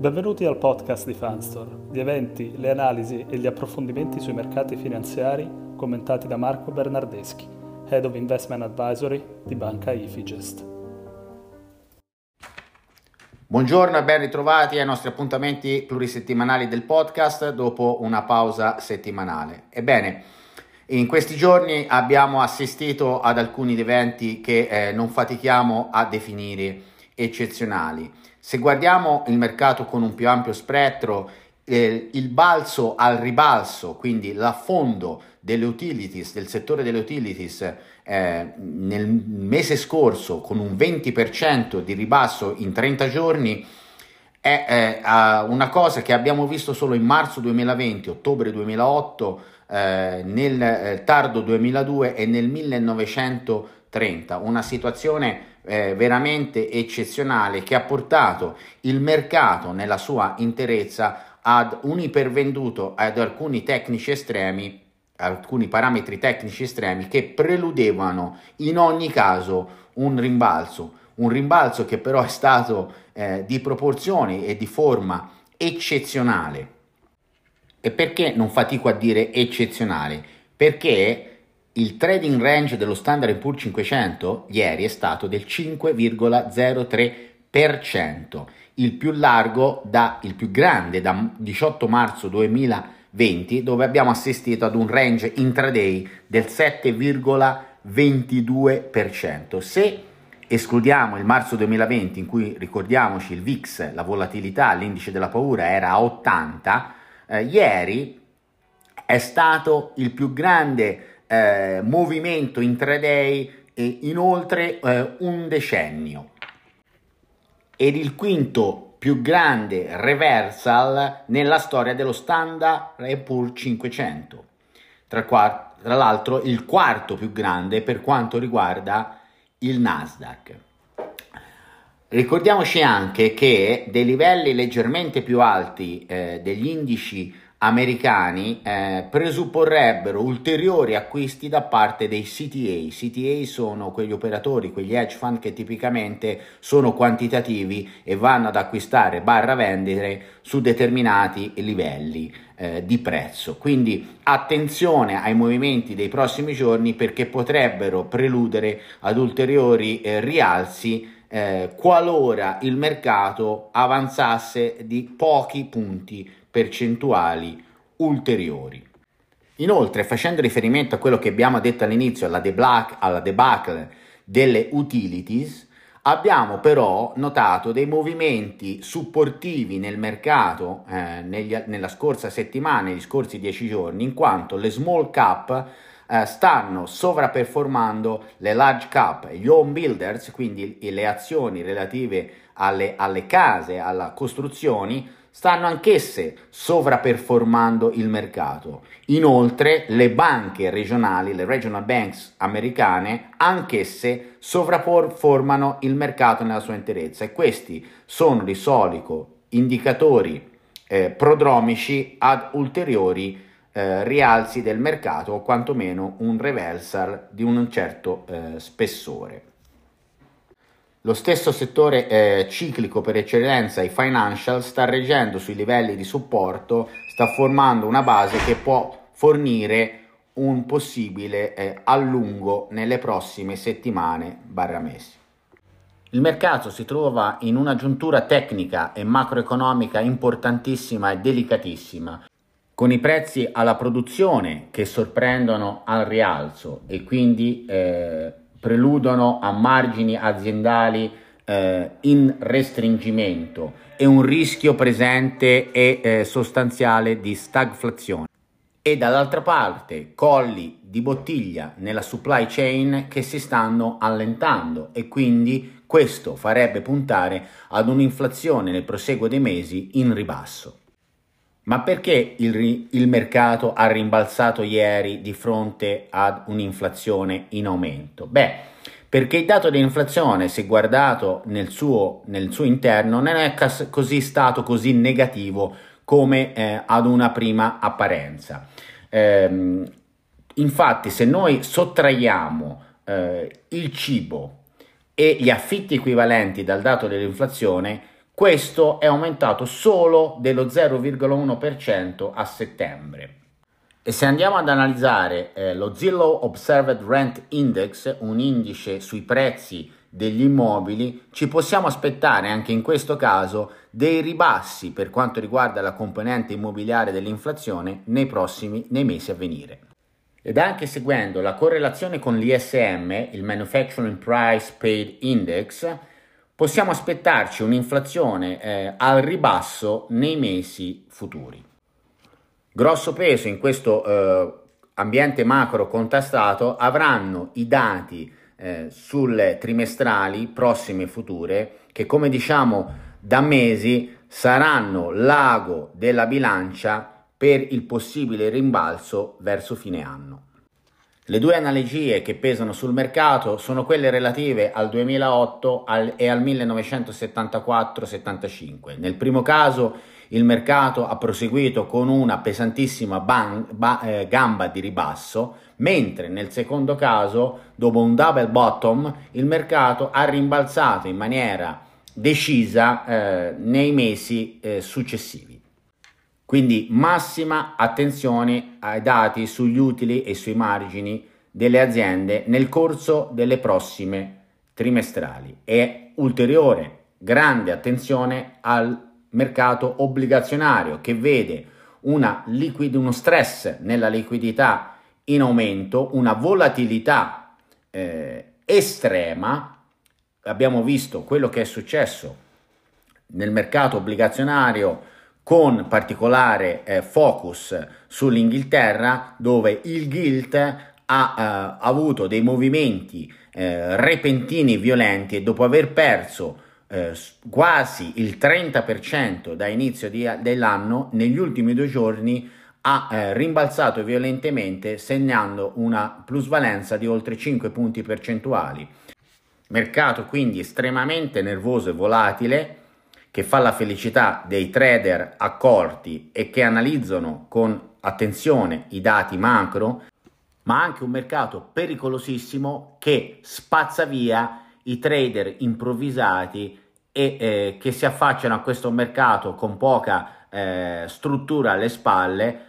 Benvenuti al podcast di Fanstore, gli eventi, le analisi e gli approfondimenti sui mercati finanziari commentati da Marco Bernardeschi, Head of Investment Advisory di Banca Ifigest. Buongiorno e ben ritrovati ai nostri appuntamenti plurisettimanali del podcast dopo una pausa settimanale. Ebbene, in questi giorni abbiamo assistito ad alcuni eventi che eh, non fatichiamo a definire eccezionali. Se guardiamo il mercato con un più ampio spettro, eh, il balzo al ribalzo, quindi l'affondo delle utilities, del settore delle utilities eh, nel mese scorso con un 20% di ribasso in 30 giorni, è eh, una cosa che abbiamo visto solo in marzo 2020, ottobre 2008, eh, nel eh, tardo 2002 e nel 1930, una situazione eh, veramente eccezionale che ha portato il mercato nella sua interezza ad un ipervenduto ad alcuni tecnici estremi alcuni parametri tecnici estremi che preludevano in ogni caso un rimbalzo, un rimbalzo che però è stato eh, di proporzioni e di forma eccezionale. E perché non fatico a dire eccezionale? Perché il trading range dello Standard Poor's 500 ieri è stato del 5,03%, il più largo da il più grande da 18 marzo 2020, dove abbiamo assistito ad un range intraday del 7,22%. Se escludiamo il marzo 2020 in cui ricordiamoci il VIX, la volatilità, l'indice della paura era a 80, eh, ieri è stato il più grande eh, movimento intraday eh, in oltre eh, un decennio ed il quinto più grande reversal nella storia dello Standard Poor's 500, tra, qua- tra l'altro il quarto più grande per quanto riguarda il Nasdaq. Ricordiamoci anche che dei livelli leggermente più alti eh, degli indici americani eh, presupporrebbero ulteriori acquisti da parte dei CTA. CTA sono quegli operatori, quegli hedge fund che tipicamente sono quantitativi e vanno ad acquistare barra vendere su determinati livelli eh, di prezzo. Quindi attenzione ai movimenti dei prossimi giorni perché potrebbero preludere ad ulteriori eh, rialzi eh, qualora il mercato avanzasse di pochi punti percentuali ulteriori. Inoltre, facendo riferimento a quello che abbiamo detto all'inizio, alla, deblac- alla debacle delle utilities, abbiamo però notato dei movimenti supportivi nel mercato eh, negli, nella scorsa settimana, negli scorsi dieci giorni, in quanto le small cap eh, stanno sovraperformando le large cap, gli home builders, quindi le azioni relative alle, alle case, alle costruzioni, stanno anch'esse sovraperformando il mercato. Inoltre le banche regionali, le regional banks americane, anch'esse sovraperformano il mercato nella sua interezza e questi sono di solito indicatori eh, prodromici ad ulteriori eh, rialzi del mercato o quantomeno un reversal di un certo eh, spessore. Lo stesso settore eh, ciclico per eccellenza, i financial, sta reggendo sui livelli di supporto, sta formando una base che può fornire un possibile eh, allungo nelle prossime settimane barra mesi. Il mercato si trova in una giuntura tecnica e macroeconomica importantissima e delicatissima, con i prezzi alla produzione che sorprendono al rialzo e quindi eh, preludono a margini aziendali eh, in restringimento e un rischio presente e eh, sostanziale di stagflazione. E dall'altra parte colli di bottiglia nella supply chain che si stanno allentando e quindi questo farebbe puntare ad un'inflazione nel proseguo dei mesi in ribasso. Ma perché il, il, mercato ha rimbalzato ieri di fronte ad un'inflazione in aumento? Beh, perché il dato di inflazione, se guardato nel suo, nel suo interno, non è cas- così stato così negativo come eh, ad una prima apparenza. Eh, infatti, se noi sottraiamo eh, il cibo e gli affitti equivalenti dal dato dell'inflazione, questo è aumentato solo dello 0,1% a settembre. E se andiamo ad analizzare eh, lo Zillow Observed Rent Index, un indice sui prezzi degli immobili, ci possiamo aspettare anche in questo caso dei ribassi per quanto riguarda la componente immobiliare dell'inflazione nei prossimi nei mesi a venire. Ed anche seguendo la correlazione con l'ISM, il Manufacturing Price Paid Index, possiamo aspettarci un'inflazione eh, al ribasso nei mesi futuri. Grosso peso in questo eh, ambiente macro contastato avranno i dati eh, sulle trimestrali prossime e future che come diciamo da mesi saranno l'ago della bilancia per il possibile rimbalzo verso fine anno. Le due analogie che pesano sul mercato sono quelle relative al 2008 al, e al 1974-75. Nel primo caso il mercato ha proseguito con una pesantissima ban, ba, eh, gamba di ribasso, mentre nel secondo caso, dopo un double bottom, il mercato ha rimbalzato in maniera decisa eh, nei mesi eh, successivi. Quindi massima attenzione ai dati sugli utili e sui margini delle aziende nel corso delle prossime trimestrali e ulteriore grande attenzione al mercato obbligazionario che vede liquid- uno stress nella liquidità in aumento, una volatilità eh, estrema. Abbiamo visto quello che è successo nel mercato obbligazionario con particolare eh, focus sull'Inghilterra dove il gilt ha eh, avuto dei movimenti eh, repentini violenti e dopo aver perso eh, quasi il 30% da inizio di, dell'anno negli ultimi due giorni ha eh, rimbalzato violentemente segnando una plusvalenza di oltre 5 punti percentuali. Mercato quindi estremamente nervoso e volatile che fa la felicità dei trader accorti e che analizzano con attenzione i dati macro, ma anche un mercato pericolosissimo che spazza via i trader improvvisati e eh, che si affacciano a questo mercato con poca eh, struttura alle spalle,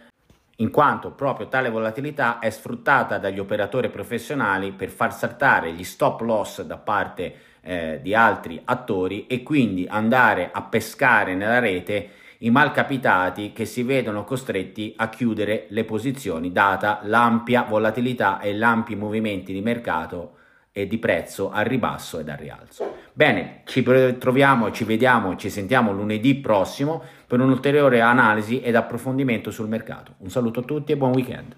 in quanto proprio tale volatilità è sfruttata dagli operatori professionali per far saltare gli stop loss da parte eh, di altri attori e quindi andare a pescare nella rete i malcapitati che si vedono costretti a chiudere le posizioni data l'ampia volatilità e l'ampi movimenti di mercato e di prezzo al ribasso ed al rialzo. Bene, ci troviamo, ci vediamo, ci sentiamo lunedì prossimo per un'ulteriore analisi ed approfondimento sul mercato. Un saluto a tutti e buon weekend.